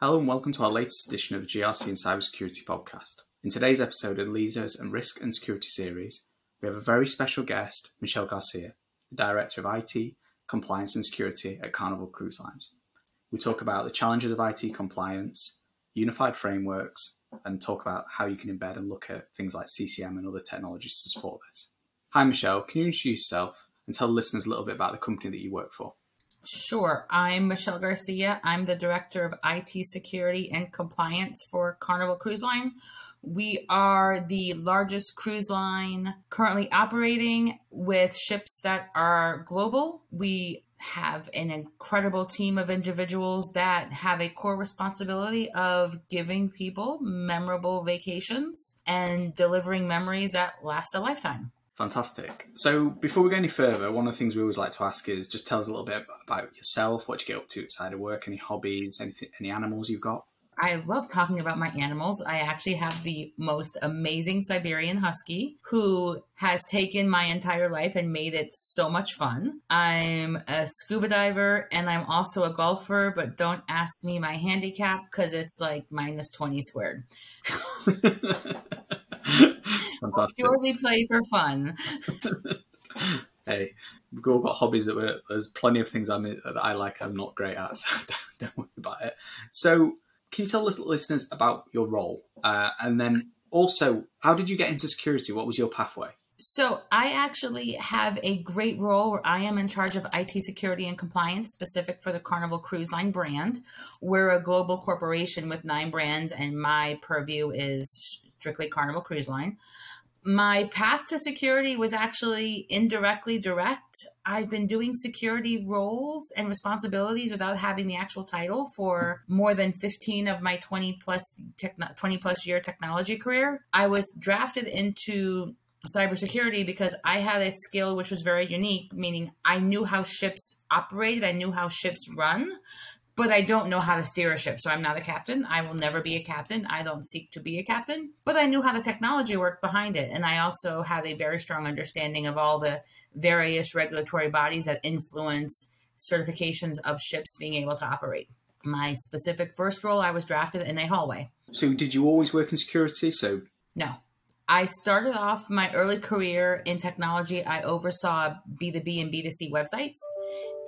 Hello and welcome to our latest edition of the GRC and Cybersecurity podcast. In today's episode of Leaders and Risk and Security series, we have a very special guest, Michelle Garcia, the Director of IT, Compliance and Security at Carnival Cruise Lines. We talk about the challenges of IT compliance, unified frameworks, and talk about how you can embed and look at things like CCM and other technologies to support this. Hi, Michelle. Can you introduce yourself and tell the listeners a little bit about the company that you work for? Sure. I'm Michelle Garcia. I'm the Director of IT Security and Compliance for Carnival Cruise Line. We are the largest cruise line currently operating with ships that are global. We have an incredible team of individuals that have a core responsibility of giving people memorable vacations and delivering memories that last a lifetime. Fantastic. So, before we go any further, one of the things we always like to ask is just tell us a little bit about yourself, what you get up to outside of work, any hobbies, anything, any animals you've got. I love talking about my animals. I actually have the most amazing Siberian Husky who has taken my entire life and made it so much fun. I'm a scuba diver and I'm also a golfer, but don't ask me my handicap because it's like minus 20 squared. Fantastic. Purely play for fun. hey, we've all got hobbies that we're, there's plenty of things I'm, that I like I'm not great at, so don't, don't worry about it. So, can you tell listeners about your role? Uh, and then also, how did you get into security? What was your pathway? So, I actually have a great role where I am in charge of IT security and compliance specific for the Carnival Cruise Line brand. We're a global corporation with nine brands, and my purview is strictly Carnival Cruise Line. My path to security was actually indirectly direct. I've been doing security roles and responsibilities without having the actual title for more than 15 of my 20 plus 20 plus year technology career. I was drafted into cybersecurity because I had a skill which was very unique, meaning I knew how ships operated, I knew how ships run but I don't know how to steer a ship. So I'm not a captain. I will never be a captain. I don't seek to be a captain, but I knew how the technology worked behind it. And I also have a very strong understanding of all the various regulatory bodies that influence certifications of ships being able to operate. My specific first role, I was drafted in a hallway. So did you always work in security? So no. I started off my early career in technology. I oversaw B2B and B2C websites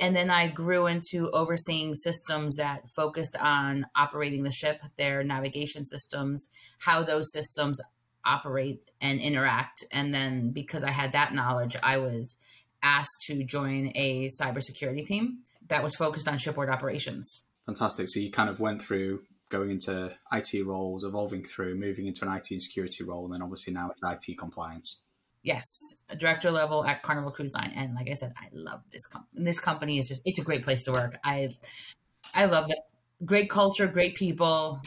and then I grew into overseeing systems that focused on operating the ship, their navigation systems, how those systems operate and interact. And then because I had that knowledge, I was asked to join a cybersecurity team that was focused on shipboard operations. Fantastic. So you kind of went through going into IT roles, evolving through, moving into an IT and security role, and then obviously now it's IT compliance. Yes, director level at Carnival Cruise Line, and like I said, I love this company. This company is just—it's a great place to work. I, I love it. Great culture, great people.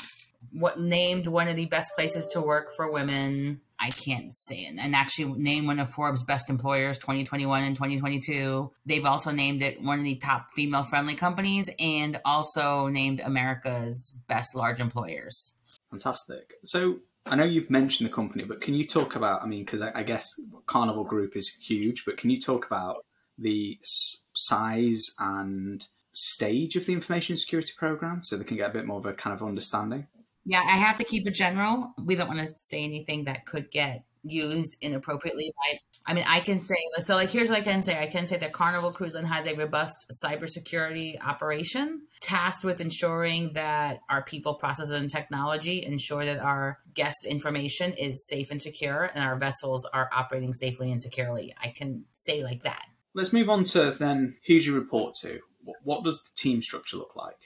What named one of the best places to work for women? I can't say it. And actually named one of Forbes best employers 2021 and 2022. They've also named it one of the top female friendly companies and also named America's best large employers. Fantastic. So I know you've mentioned the company, but can you talk about? I mean, because I, I, guess Carnival Group is huge, but can you talk about the size and stage of the information security program so they can get a bit more of a kind of understanding? Yeah, I have to keep it general. We don't want to say anything that could get used inappropriately by I mean I can say so like here's what I can say. I can say that Carnival Cruise Line has a robust cybersecurity operation tasked with ensuring that our people, processes, and technology ensure that our guest information is safe and secure and our vessels are operating safely and securely. I can say like that. Let's move on to then who do you report to? What does the team structure look like?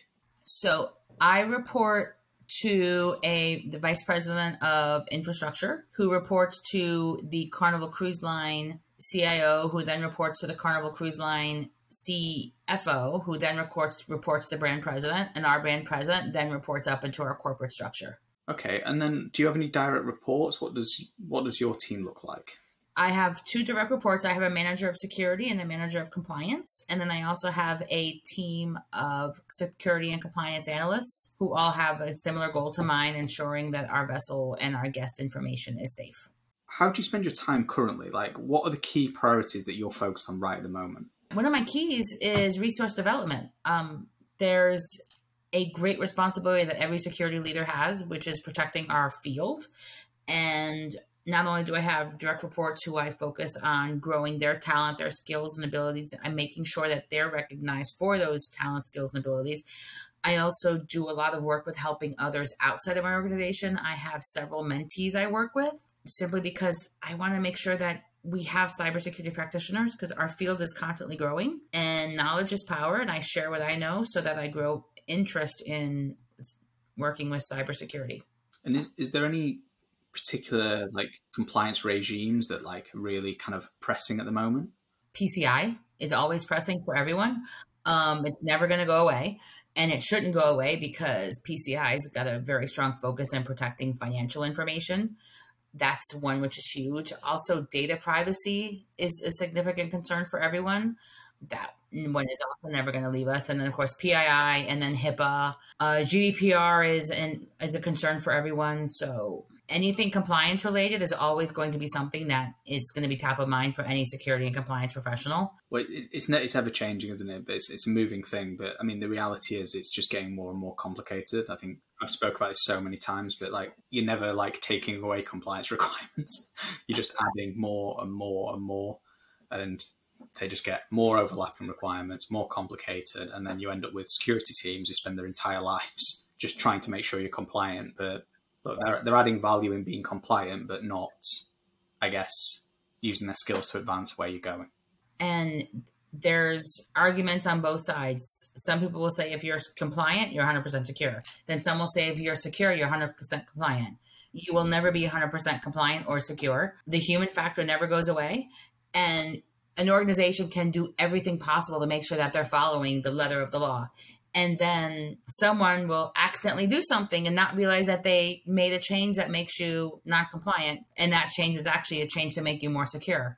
So I report to a the vice president of infrastructure who reports to the Carnival Cruise Line CIO, who then reports to the Carnival Cruise Line CFO, who then reports reports to brand president, and our brand president then reports up into our corporate structure. Okay, and then do you have any direct reports? What does what does your team look like? I have two direct reports. I have a manager of security and a manager of compliance. And then I also have a team of security and compliance analysts who all have a similar goal to mine, ensuring that our vessel and our guest information is safe. How do you spend your time currently? Like, what are the key priorities that you're focused on right at the moment? One of my keys is resource development. Um, there's a great responsibility that every security leader has, which is protecting our field. And not only do I have direct reports who I focus on growing their talent, their skills and abilities, I'm making sure that they're recognized for those talent, skills, and abilities. I also do a lot of work with helping others outside of my organization. I have several mentees I work with simply because I want to make sure that we have cybersecurity practitioners because our field is constantly growing and knowledge is power. And I share what I know so that I grow interest in working with cybersecurity. And is, is there any particular like compliance regimes that like really kind of pressing at the moment? PCI is always pressing for everyone. Um, it's never going to go away, and it shouldn't go away because PCI has got a very strong focus in protecting financial information. That's one which is huge. Also, data privacy is a significant concern for everyone. That one is also never going to leave us. And then, of course, PII and then HIPAA. Uh, GDPR is an, is a concern for everyone. So anything compliance related is always going to be something that is going to be top of mind for any security and compliance professional. Well, it's it's ever changing, isn't it? But it's, it's a moving thing. But I mean, the reality is, it's just getting more and more complicated. I think I've spoke about this so many times, but like you're never like taking away compliance requirements. you're just adding more and more and more, and they just get more overlapping requirements, more complicated, and then you end up with security teams who spend their entire lives just trying to make sure you're compliant, but they're, they're adding value in being compliant, but not, I guess, using their skills to advance where you're going. And there's arguments on both sides. Some people will say if you're compliant, you're 100% secure. Then some will say if you're secure, you're 100% compliant. You will never be 100% compliant or secure. The human factor never goes away. And an organization can do everything possible to make sure that they're following the letter of the law and then someone will accidentally do something and not realize that they made a change that makes you not compliant and that change is actually a change to make you more secure.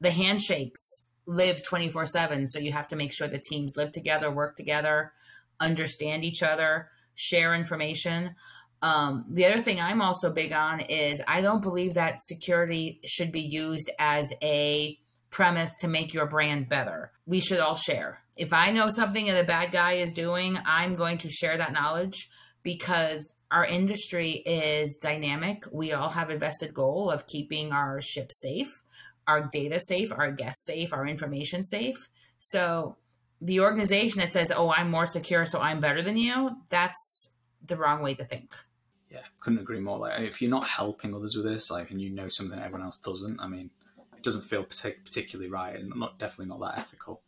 The handshakes live 24 7 so you have to make sure the teams live together work together understand each other share information. Um, the other thing i'm also big on is i don't believe that security should be used as a premise to make your brand better. We should all share if I know something that a bad guy is doing, I'm going to share that knowledge because our industry is dynamic. We all have a vested goal of keeping our ship safe, our data safe, our guests safe, our information safe. So the organization that says, "Oh, I'm more secure, so I'm better than you," that's the wrong way to think. Yeah, couldn't agree more. Like, if you're not helping others with this, like, and you know something everyone else doesn't, I mean, it doesn't feel particularly right, and not definitely not that ethical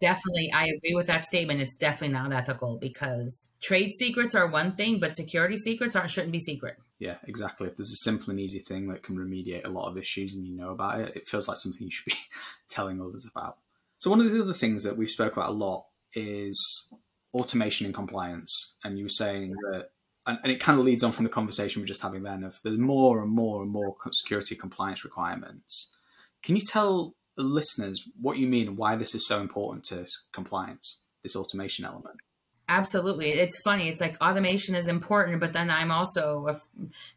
definitely i agree with that statement. It's definitely not ethical because trade secrets are one thing but security secrets aren't shouldn't be secret. Yeah exactly. If there's a simple and easy thing that can remediate a lot of issues and you know about it it feels like something you should be telling others about. So one of the other things that we've spoke about a lot is automation and compliance. And you were saying that and, and it kind of leads on from the conversation we're just having then of there's more and more and more security compliance requirements. Can you tell listeners what you mean and why this is so important to compliance, this automation element. Absolutely. It's funny. It's like automation is important, but then I'm also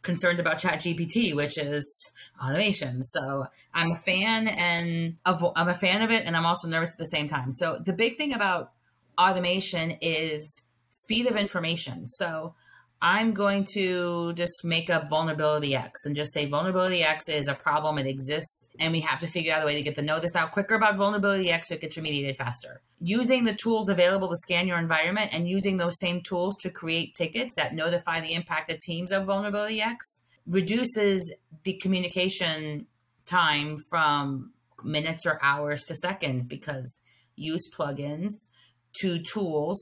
concerned about ChatGPT, which is automation. So I'm a fan and of, I'm a fan of it, and I'm also nervous at the same time. So the big thing about automation is speed of information. So I'm going to just make up vulnerability X and just say vulnerability X is a problem. It exists, and we have to figure out a way to get the notice out quicker about vulnerability X so it gets remediated faster. Using the tools available to scan your environment and using those same tools to create tickets that notify the impacted teams of vulnerability X reduces the communication time from minutes or hours to seconds because use plugins to tools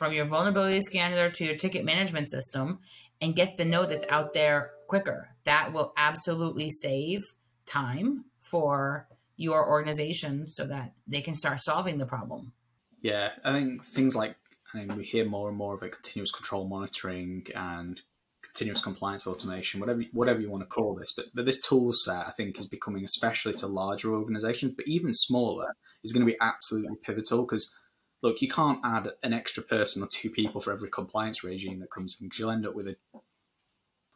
from your vulnerability scanner to your ticket management system and get the notice out there quicker. That will absolutely save time for your organization so that they can start solving the problem. Yeah, I think things like I mean we hear more and more of it continuous control monitoring and continuous compliance automation, whatever whatever you want to call this. But but this tool set I think is becoming especially to larger organizations, but even smaller is going to be absolutely pivotal because look, you can't add an extra person or two people for every compliance regime that comes in because you'll end up with a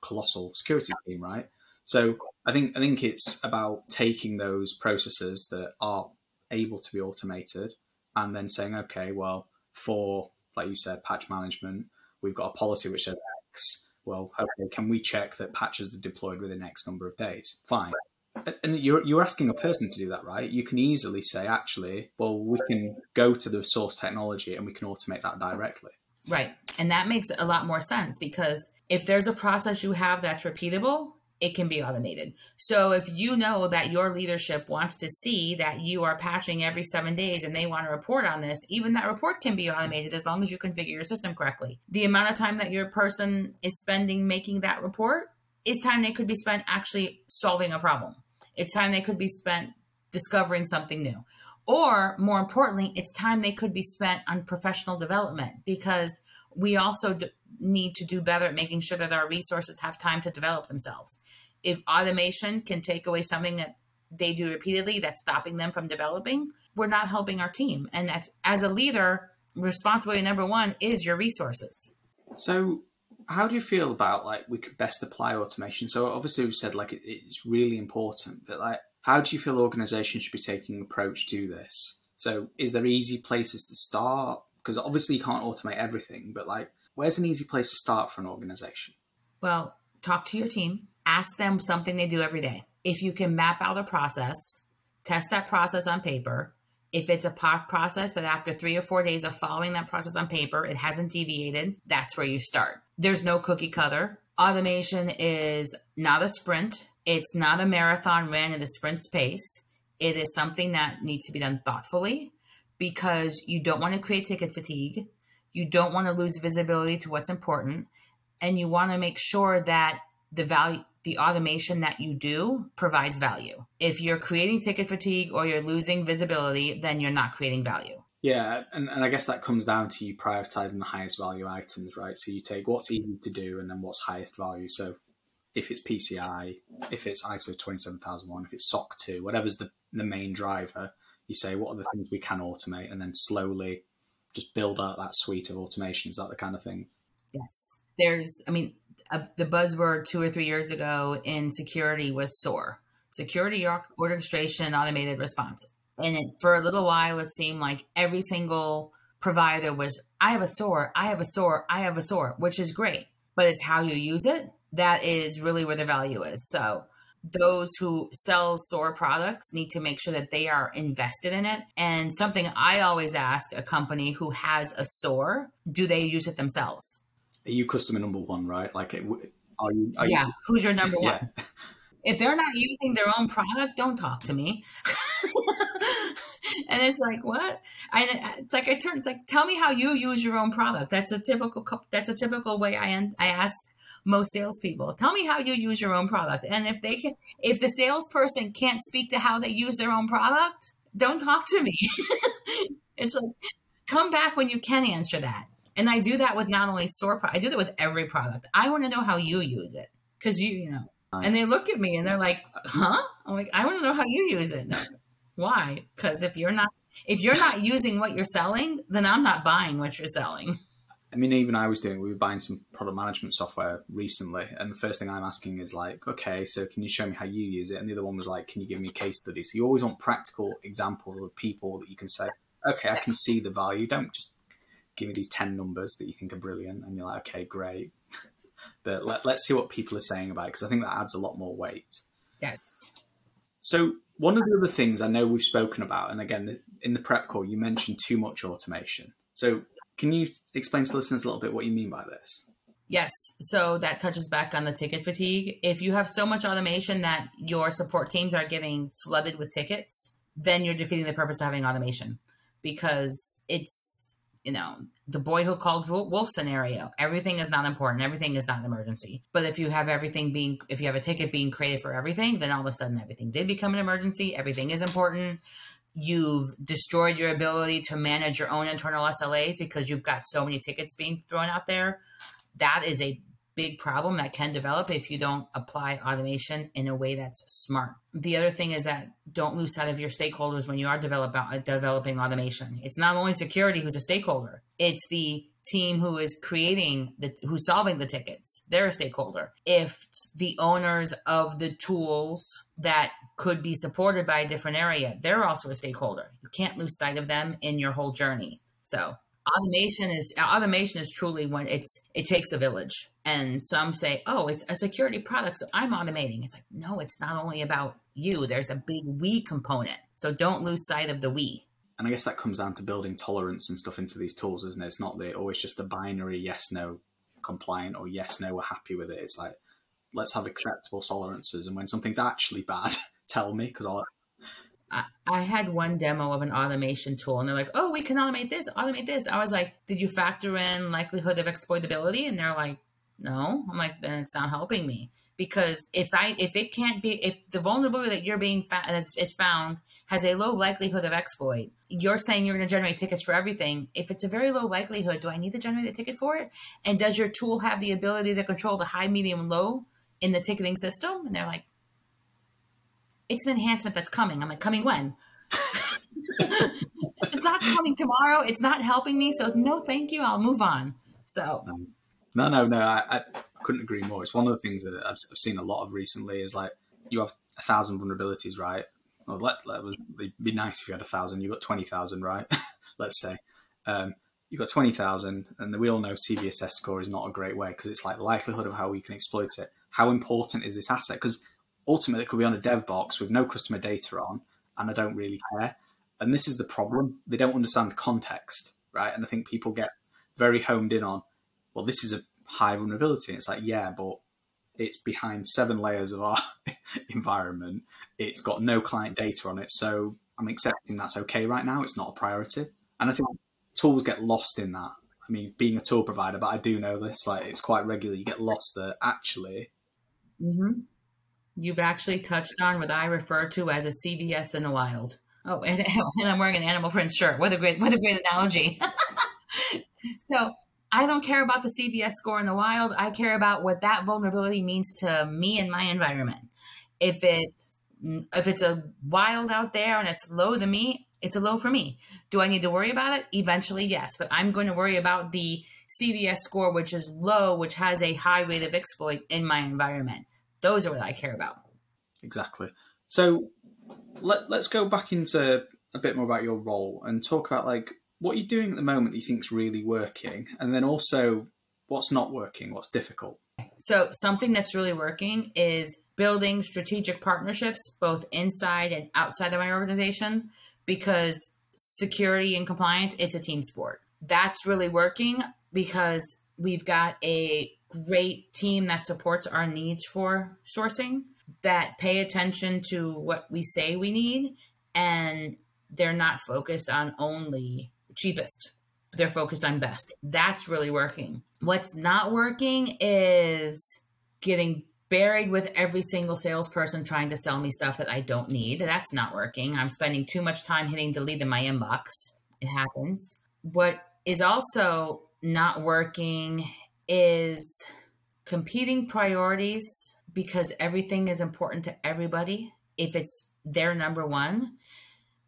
colossal security team, right? So I think I think it's about taking those processes that are able to be automated and then saying, okay, well, for like you said, patch management, we've got a policy which says X. Well, okay, can we check that patches are deployed within X number of days? Fine. And you're you're asking a person to do that, right? You can easily say, actually, well, we can go to the source technology and we can automate that directly. Right. And that makes a lot more sense because if there's a process you have that's repeatable, it can be automated. So if you know that your leadership wants to see that you are patching every seven days and they want to report on this, even that report can be automated as long as you configure your system correctly. The amount of time that your person is spending making that report is time they could be spent actually solving a problem. It's time they could be spent discovering something new. Or more importantly, it's time they could be spent on professional development because we also d- need to do better at making sure that our resources have time to develop themselves. If automation can take away something that they do repeatedly that's stopping them from developing, we're not helping our team. And that's as a leader, responsibility number one is your resources. So how do you feel about like we could best apply automation? So obviously we said like it, it's really important, but like how do you feel organizations should be taking approach to this? So is there easy places to start? Because obviously you can't automate everything, but like where's an easy place to start for an organization? Well, talk to your team, ask them something they do every day. If you can map out a process, test that process on paper. If it's a process that after three or four days of following that process on paper, it hasn't deviated, that's where you start. There's no cookie cutter. Automation is not a sprint. It's not a marathon ran at a sprint pace. It is something that needs to be done thoughtfully because you don't want to create ticket fatigue. You don't want to lose visibility to what's important. And you want to make sure that the value, the automation that you do provides value. If you're creating ticket fatigue or you're losing visibility, then you're not creating value. Yeah, and, and I guess that comes down to you prioritizing the highest value items, right? So you take what's easy to do and then what's highest value. So if it's PCI, if it's ISO 27001, if it's SOC 2, whatever's the, the main driver, you say, what are the things we can automate? And then slowly just build out that suite of automation. Is that the kind of thing? Yes. There's, I mean, uh, the buzzword two or three years ago in security was SOAR security orchestration automated response. And it, for a little while, it seemed like every single provider was, I have a SOAR, I have a SOAR, I have a SOAR, which is great. But it's how you use it that is really where the value is. So those who sell SOAR products need to make sure that they are invested in it. And something I always ask a company who has a SOAR, do they use it themselves? Are you customer number one, right? Like, are you? Are yeah. You... Who's your number one? Yeah. If they're not using their own product, don't talk to me. and it's like what? I it's like I turn. It's like tell me how you use your own product. That's a typical. That's a typical way I end. I ask most salespeople. Tell me how you use your own product. And if they can, if the salesperson can't speak to how they use their own product, don't talk to me. it's like, come back when you can answer that. And I do that with not only SOAR, I do that with every product. I want to know how you use it because you, you know, and they look at me and they're like, huh? I'm like, I want to know how you use it. Why? Because if you're not, if you're not using what you're selling, then I'm not buying what you're selling. I mean, even I was doing, we were buying some product management software recently. And the first thing I'm asking is like, okay, so can you show me how you use it? And the other one was like, can you give me a case study? So you always want practical examples of people that you can say, okay, I can see the value. Don't just give me these 10 numbers that you think are brilliant. And you're like, okay, great. But let, let's see what people are saying about it because I think that adds a lot more weight. Yes. So one of the other things I know we've spoken about, and again, in the prep call, you mentioned too much automation. So can you explain to listeners a little bit what you mean by this? Yes. So that touches back on the ticket fatigue. If you have so much automation that your support teams are getting flooded with tickets, then you're defeating the purpose of having automation because it's, you know, the boy who called wolf scenario. Everything is not important. Everything is not an emergency. But if you have everything being, if you have a ticket being created for everything, then all of a sudden everything did become an emergency. Everything is important you've destroyed your ability to manage your own internal SLAs because you've got so many tickets being thrown out there. That is a big problem that can develop if you don't apply automation in a way that's smart. The other thing is that don't lose sight of your stakeholders when you are develop, uh, developing automation. It's not only security who's a stakeholder, it's the team who is creating the who's solving the tickets they're a stakeholder if the owners of the tools that could be supported by a different area they're also a stakeholder you can't lose sight of them in your whole journey so automation is automation is truly when it's it takes a village. And some say oh it's a security product so i'm automating. It's like no it's not only about you. There's a big we component. So don't lose sight of the we. And i guess that comes down to building tolerance and stuff into these tools isn't it? It's not the always just the binary yes no compliant or yes no we're happy with it. It's like let's have acceptable tolerances. And when something's actually bad tell me because i'll I, had one demo of an automation tool and they're like, oh, we can automate this, automate this. I was like, did you factor in likelihood of exploitability? And they're like, no. I'm like, then it's not helping me because if I if it can't be if the vulnerability that you're being fa- that is found has a low likelihood of exploit, you're saying you're going to generate tickets for everything. If it's a very low likelihood, do I need to generate a ticket for it? And does your tool have the ability to control the high, medium, low in the ticketing system? And they're like, it's an enhancement that's coming. I'm like, coming when? it's not coming tomorrow, it's not helping me. So no, thank you. I'll move on. So no, no, no. I, I, couldn't agree more. It's one of the things that I've, I've, seen a lot of recently. Is like you have a thousand vulnerabilities, right? Let, let was it'd be nice if you had a thousand. You got twenty thousand, right? Let's say. Um, you've got 20,000 and we all know CVSS score is not a great way because it's like likelihood of how we can exploit it. How important is this asset? Because ultimately it could be on a dev box with no customer data on, and I don't really care. And this is the problem. They don't understand context, right? And I think people get very homed in on, well, this is a high vulnerability. And it's like, yeah, but it's behind seven layers of our environment. It's got no client data on it. So I'm accepting that's okay right now. It's not a priority. And I think tools get lost in that. I mean, being a tool provider, but I do know this, like it's quite regular. You get lost that actually mm-hmm you've actually touched on what I refer to as a CVS in the wild. Oh, and, and I'm wearing an animal print shirt. What a great, what a great analogy. so I don't care about the CVS score in the wild. I care about what that vulnerability means to me and my environment. If it's if it's a wild out there and it's low to me, it's a low for me. Do I need to worry about it? Eventually, yes, but I'm going to worry about the CVS score, which is low, which has a high rate of exploit in my environment. Those are what I care about. Exactly. So let, let's go back into a bit more about your role and talk about like what you're doing at the moment that you think's really working, and then also what's not working, what's difficult. So something that's really working is building strategic partnerships both inside and outside of my organization because security and compliance it's a team sport. That's really working because we've got a great team that supports our needs for sourcing, that pay attention to what we say we need, and they're not focused on only cheapest. They're focused on best. That's really working. What's not working is getting buried with every single salesperson trying to sell me stuff that I don't need. That's not working. I'm spending too much time hitting delete in my inbox. It happens. What is also not working is competing priorities because everything is important to everybody if it's their number one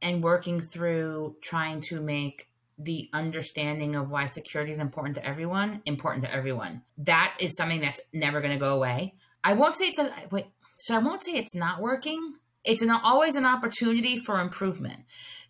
and working through trying to make the understanding of why security is important to everyone important to everyone. That is something that's never going to go away. I won't say it's a wait so i won't say it's not working it's an, always an opportunity for improvement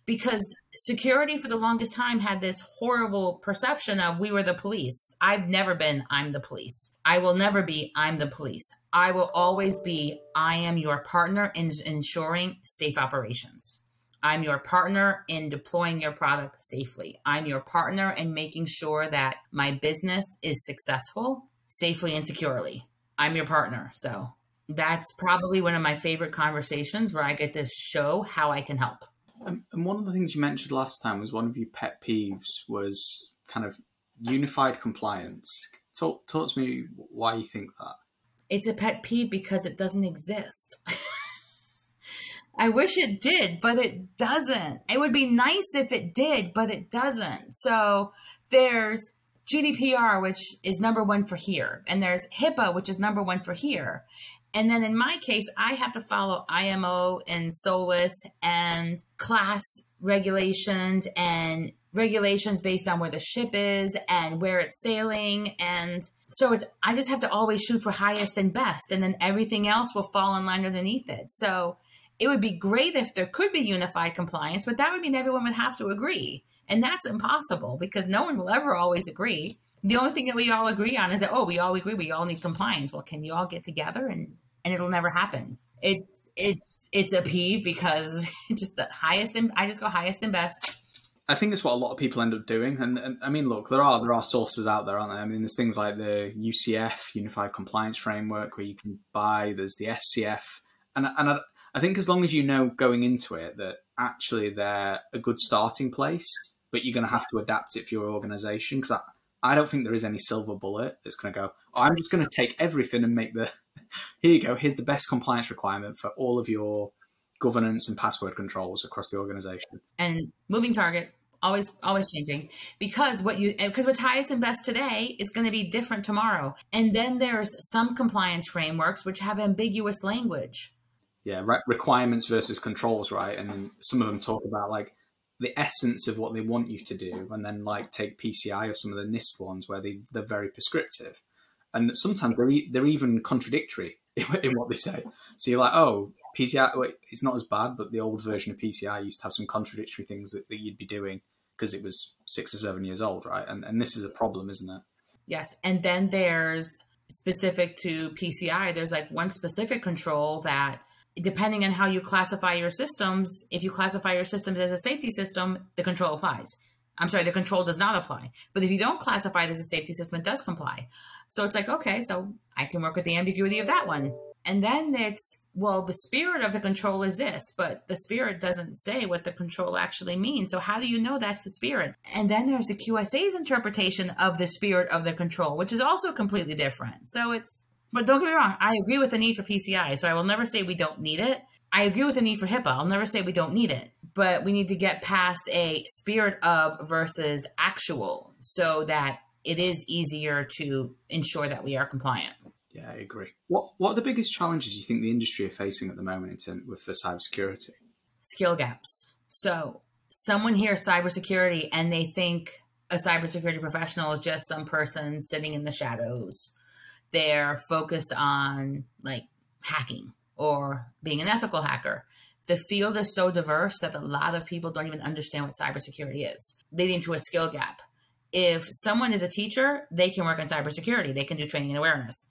because security for the longest time had this horrible perception of we were the police. I've never been I'm the police. I will never be I'm the police. I will always be I am your partner in ensuring safe operations. I'm your partner in deploying your product safely. I'm your partner in making sure that my business is successful safely and securely. I'm your partner. So that's probably one of my favorite conversations where I get to show how I can help. And, and one of the things you mentioned last time was one of your pet peeves was kind of unified compliance. Talk talk to me why you think that. It's a pet peeve because it doesn't exist. I wish it did, but it doesn't. It would be nice if it did, but it doesn't. So there's GDPR, which is number one for here, and there's HIPAA, which is number one for here. And then in my case, I have to follow IMO and SOLAS and class regulations and regulations based on where the ship is and where it's sailing. And so it's I just have to always shoot for highest and best, and then everything else will fall in line underneath it. So it would be great if there could be unified compliance, but that would mean everyone would have to agree. And that's impossible because no one will ever always agree. The only thing that we all agree on is that, oh, we all agree we all need compliance. Well, can you all get together and and it'll never happen. It's it's it's a peeve because just the highest and I just go highest and best. I think that's what a lot of people end up doing, and, and, I mean, look, there are there are sources out there, aren't there? I mean, there's things like the UCF Unified Compliance Framework where you can buy. There's the SCF, and and I, I think as long as you know going into it that actually they're a good starting place, but you're going to have to adapt it for your organization because I, I don't think there is any silver bullet that's going to go. Oh, I'm just going to take everything and make the here you go. Here's the best compliance requirement for all of your governance and password controls across the organization. And moving target always always changing. Because what you eh, because what's highest and best today is going to be different tomorrow. And then there's some compliance frameworks which have ambiguous language. Yeah re- requirements versus controls right? And some of them talk about like the essence of what they want you to do and then like take pci or some of the nist ones where they, they're very prescriptive and sometimes they're, they're even contradictory in, in what they say. So you're like oh pci it's not as bad but the old version of pci used to have some contradictory things that, that you'd be doing because it was six or seven years old right? And, and this is a problem isn't it? Yes. And then there's specific to pci there's like one specific control that depending on how you classify your systems, if you classify your systems as a safety system, the control applies. I'm sorry, the control does not apply. But if you don't classify it as a safety system, it does comply. So it's like, okay, so I can work with the ambiguity of that one. And then it's, well, the spirit of the control is this, but the spirit doesn't say what the control actually means. So how do you know that's the spirit? And then there's the QSA's interpretation of the spirit of the control, which is also completely different. So it's but don't get me wrong, I agree with the need for PCI, so I will never say we don't need it. I agree with the need for HIPAA. I'll never say we don't need it, but we need to get past a spirit of versus actual so that it is easier to ensure that we are compliant. Yeah, I agree. What What are the biggest challenges you think the industry are facing at the moment in terms with for cybersecurity? Skill gaps. So someone hears cybersecurity and they think a cybersecurity professional is just some person sitting in the shadows they're focused on like hacking or being an ethical hacker. The field is so diverse that a lot of people don't even understand what cybersecurity is, leading to a skill gap. If someone is a teacher, they can work in cybersecurity, they can do training and awareness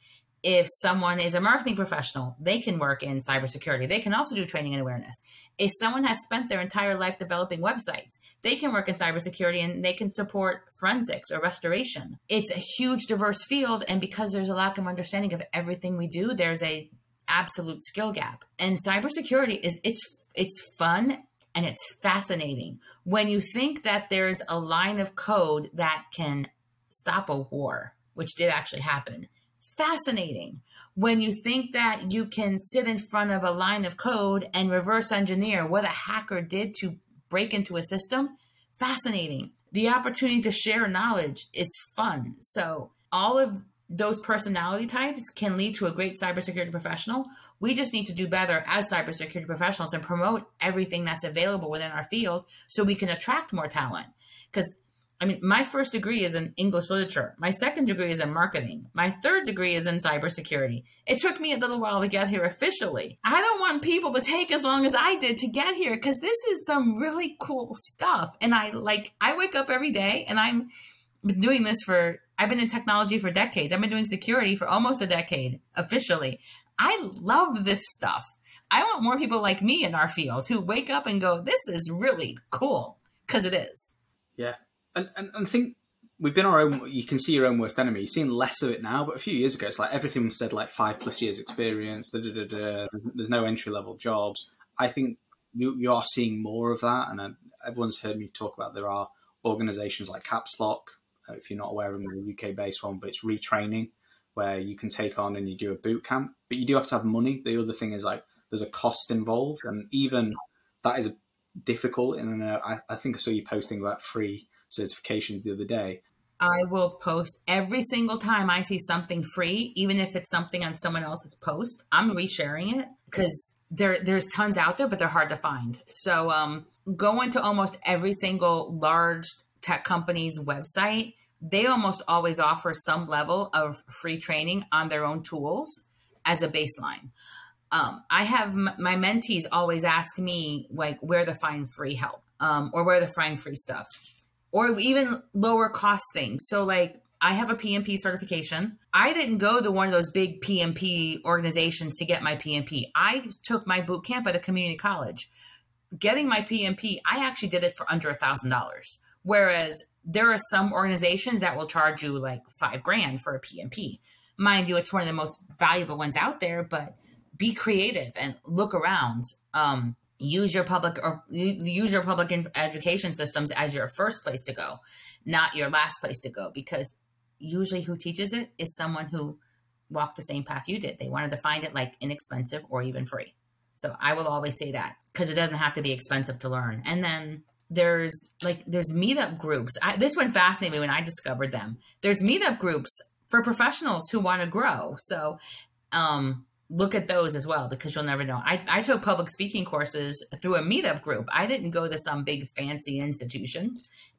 if someone is a marketing professional, they can work in cybersecurity. They can also do training and awareness. If someone has spent their entire life developing websites, they can work in cybersecurity and they can support forensics or restoration. It's a huge diverse field and because there's a lack of understanding of everything we do, there's a absolute skill gap. And cybersecurity is it's it's fun and it's fascinating. When you think that there's a line of code that can stop a war, which did actually happen fascinating when you think that you can sit in front of a line of code and reverse engineer what a hacker did to break into a system. Fascinating. The opportunity to share knowledge is fun. So, all of those personality types can lead to a great cybersecurity professional. We just need to do better as cybersecurity professionals and promote everything that's available within our field so we can attract more talent. Because I mean, my first degree is in English literature. My second degree is in marketing. My third degree is in cybersecurity. It took me a little while to get here officially. I don't want people to take as long as I did to get here because this is some really cool stuff. And I like, I wake up every day and I'm doing this for, I've been in technology for decades. I've been doing security for almost a decade officially. I love this stuff. I want more people like me in our field who wake up and go, this is really cool because it is. Yeah, and, and, and I think we've been our own. You can see your own worst enemy. You've seen less of it now, but a few years ago, it's like everything said like five plus years experience. Da, da, da, There's no entry level jobs. I think you, you are seeing more of that, and uh, everyone's heard me talk about there are organisations like Caps Lock. If you're not aware of them, the UK based one, but it's retraining where you can take on and you do a boot camp, but you do have to have money. The other thing is like there's a cost involved, and even that is difficult. And uh, I, I think I saw you posting about free certifications the other day. I will post every single time I see something free, even if it's something on someone else's post. I'm resharing it because there there's tons out there, but they're hard to find. So um, go into almost every single large tech company's website. They almost always offer some level of free training on their own tools as a baseline. Um, I have m- my mentees always ask me like where to find free help um, or where to find free stuff or even lower cost things. So, like, I have a PMP certification. I didn't go to one of those big PMP organizations to get my PMP. I took my boot camp at a community college. Getting my PMP, I actually did it for under a thousand dollars. Whereas there are some organizations that will charge you like five grand for a PMP. Mind you, it's one of the most valuable ones out there, but be creative and look around. Um, use your public or use your public education systems as your first place to go, not your last place to go, because usually who teaches it is someone who walked the same path you did. They wanted to find it like inexpensive or even free. So I will always say that because it doesn't have to be expensive to learn. And then there's like there's meetup groups. I, this one fascinated me when I discovered them. There's meetup groups for professionals who want to grow. So um, look at those as well because you'll never know. I, I took public speaking courses through a meetup group. I didn't go to some big fancy institution,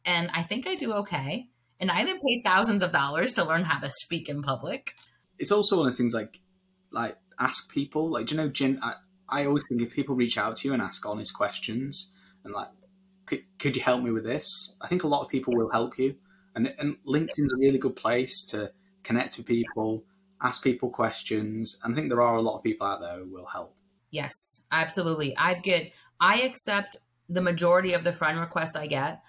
and I think I do okay. And I didn't pay thousands of dollars to learn how to speak in public. It's also one of those things like like ask people. Like, do you know, Jen? I, I always think if people reach out to you and ask honest questions and like, could, could you help me with this? I think a lot of people will help you. And, and LinkedIn's a really good place to connect with people ask people questions. And I think there are a lot of people out there who will help. Yes, absolutely. I get I accept the majority of the friend requests I get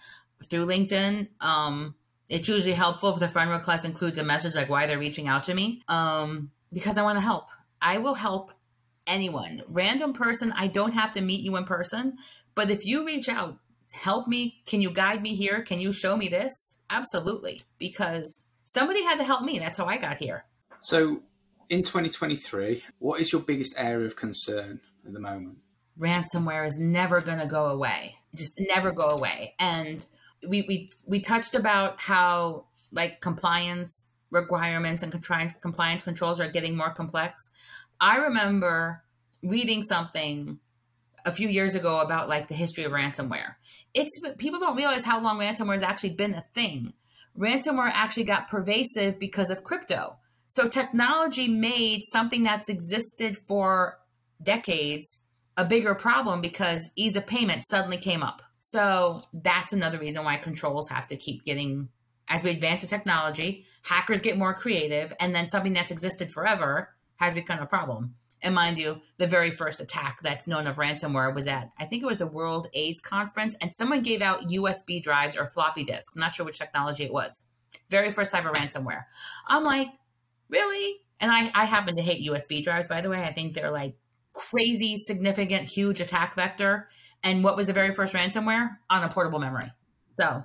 through LinkedIn. Um, it's usually helpful if the friend request includes a message like why they're reaching out to me. Um, because I want to help. I will help anyone. Random person, I don't have to meet you in person, but if you reach out, help me, can you guide me here? Can you show me this? Absolutely. Because somebody had to help me. That's how I got here. So, in 2023, what is your biggest area of concern at the moment? Ransomware is never going to go away. Just never go away. And we we we touched about how like compliance requirements and compliance controls are getting more complex. I remember reading something a few years ago about like the history of ransomware. It's people don't realize how long ransomware has actually been a thing. Ransomware actually got pervasive because of crypto. So technology made something that's existed for decades a bigger problem because ease of payment suddenly came up. So that's another reason why controls have to keep getting as we advance the technology, hackers get more creative, and then something that's existed forever has become a problem. And mind you, the very first attack that's known of ransomware was at, I think it was the World AIDS Conference, and someone gave out USB drives or floppy disks. I'm not sure which technology it was. Very first type of ransomware. I'm like, really? And I, I happen to hate USB drives, by the way. I think they're like crazy, significant, huge attack vector. And what was the very first ransomware? On a portable memory. So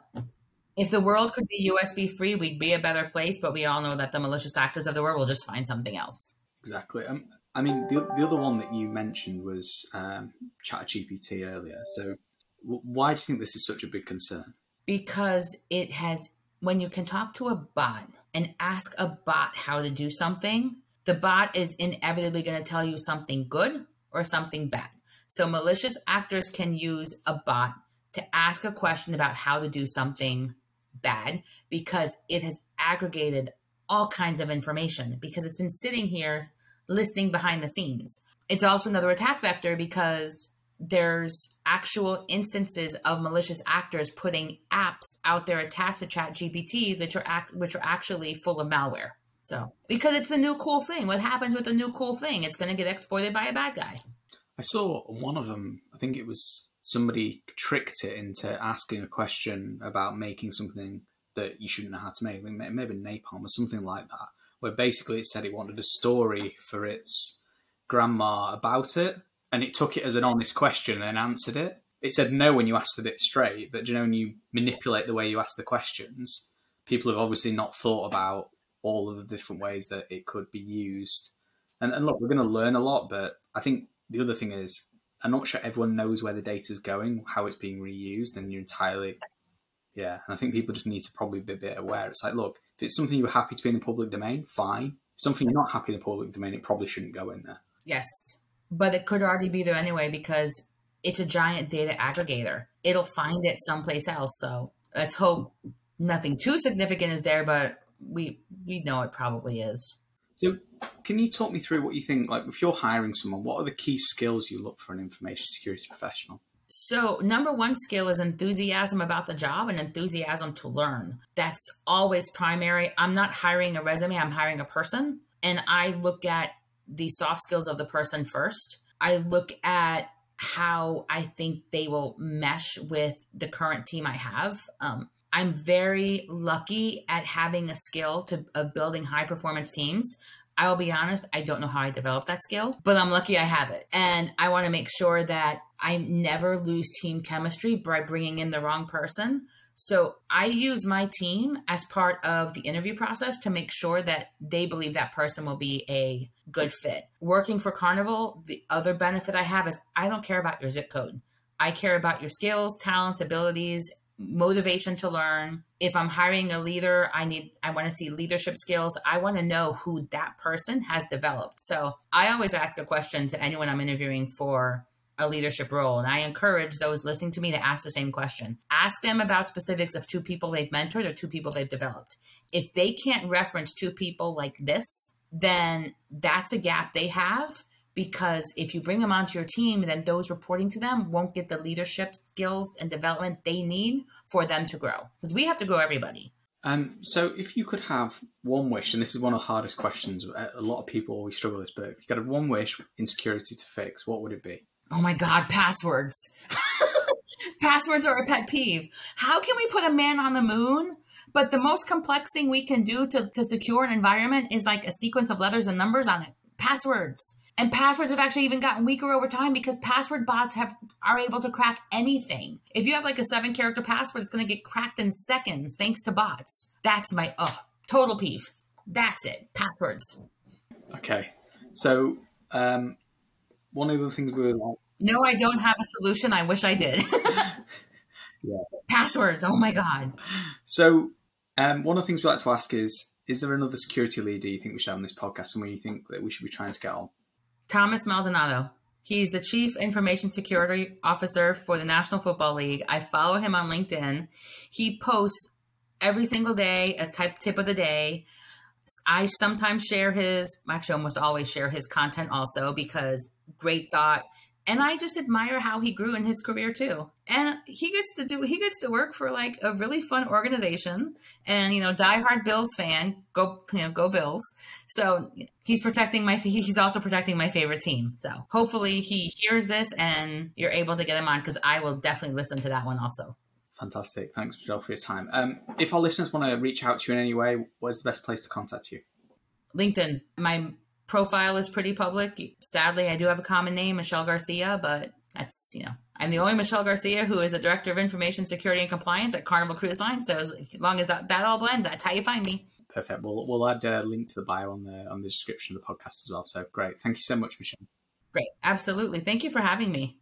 if the world could be USB free, we'd be a better place. But we all know that the malicious actors of the world will just find something else. Exactly. Um, I mean, the, the other one that you mentioned was um, ChatGPT earlier. So w- why do you think this is such a big concern? Because it has, when you can talk to a bot and ask a bot how to do something, the bot is inevitably going to tell you something good or something bad. So malicious actors can use a bot to ask a question about how to do something bad because it has aggregated all kinds of information because it's been sitting here listening behind the scenes. It's also another attack vector because there's actual instances of malicious actors putting apps out there attached to chat gpt that are act, which are actually full of malware. So because it's the new cool thing. What happens with the new cool thing? It's going to get exploited by a bad guy. I saw one of them i think it was somebody tricked it into asking a question about making something that you shouldn't know how to make. Maybe napalm or something like that where basically it said it wanted a story for its grandma about it and it took it as an honest question and answered it. It said no when you asked it straight, but you know when you manipulate the way you ask the questions, people have obviously not thought about all of the different ways that it could be used. And, and look, we're going to learn a lot, but I think the other thing is I'm not sure everyone knows where the data is going, how it's being reused, and you're entirely yeah. And I think people just need to probably be a bit aware. It's like, look, it's something you're happy to be in the public domain, fine. Something you're not happy in the public domain, it probably shouldn't go in there. Yes, but it could already be there anyway because it's a giant data aggregator. It'll find it someplace else. So let's hope nothing too significant is there, but we we know it probably is. So, can you talk me through what you think? Like, if you're hiring someone, what are the key skills you look for an information security professional? So, number one skill is enthusiasm about the job and enthusiasm to learn. That's always primary. I'm not hiring a resume, I'm hiring a person. And I look at the soft skills of the person first. I look at how I think they will mesh with the current team I have. Um, I'm very lucky at having a skill to of building high performance teams. I will be honest, I don't know how I developed that skill, but I'm lucky I have it. And I want to make sure that I never lose team chemistry by bringing in the wrong person. So I use my team as part of the interview process to make sure that they believe that person will be a good fit. Working for Carnival, the other benefit I have is I don't care about your zip code. I care about your skills, talents, abilities, motivation to learn. If I'm hiring a leader, I need I want to see leadership skills. I want to know who that person has developed. So, I always ask a question to anyone I'm interviewing for a leadership role and I encourage those listening to me to ask the same question. Ask them about specifics of two people they've mentored or two people they've developed. If they can't reference two people like this, then that's a gap they have because if you bring them onto your team, then those reporting to them won't get the leadership skills and development they need for them to grow. Because we have to grow everybody. Um, so, if you could have one wish, and this is one of the hardest questions, a lot of people always struggle with this, but if you could have one wish in security to fix, what would it be? Oh my God, passwords. passwords are a pet peeve. How can we put a man on the moon? But the most complex thing we can do to, to secure an environment is like a sequence of letters and numbers on it. Passwords and passwords have actually even gotten weaker over time because password bots have are able to crack anything. If you have like a seven character password, it's going to get cracked in seconds thanks to bots. That's my oh total peeve. That's it. Passwords. Okay, so um, one of the things we were like. No, I don't have a solution. I wish I did. yeah. Passwords. Oh my god. So um, one of the things we like to ask is: Is there another security leader you think we should have on this podcast, someone you think that we should be trying to get on? Thomas Maldonado. He's the Chief Information Security Officer for the National Football League. I follow him on LinkedIn. He posts every single day a type tip of the day. I sometimes share his, actually, almost always share his content also because great thought, and I just admire how he grew in his career too. And he gets to do he gets to work for like a really fun organization, and you know, diehard Bills fan. Go you know, go Bills. So he's protecting my he's also protecting my favorite team. So hopefully he hears this and you're able to get him on because I will definitely listen to that one also. Fantastic. Thanks, Michelle, for your time. Um, if our listeners want to reach out to you in any way, where's the best place to contact you? LinkedIn. My profile is pretty public. Sadly, I do have a common name, Michelle Garcia, but that's, you know, I'm the only Michelle Garcia who is the Director of Information Security and Compliance at Carnival Cruise Line. So as long as that, that all blends, that's how you find me. Perfect. We'll, we'll add a link to the bio on the on the description of the podcast as well. So great. Thank you so much, Michelle. Great. Absolutely. Thank you for having me.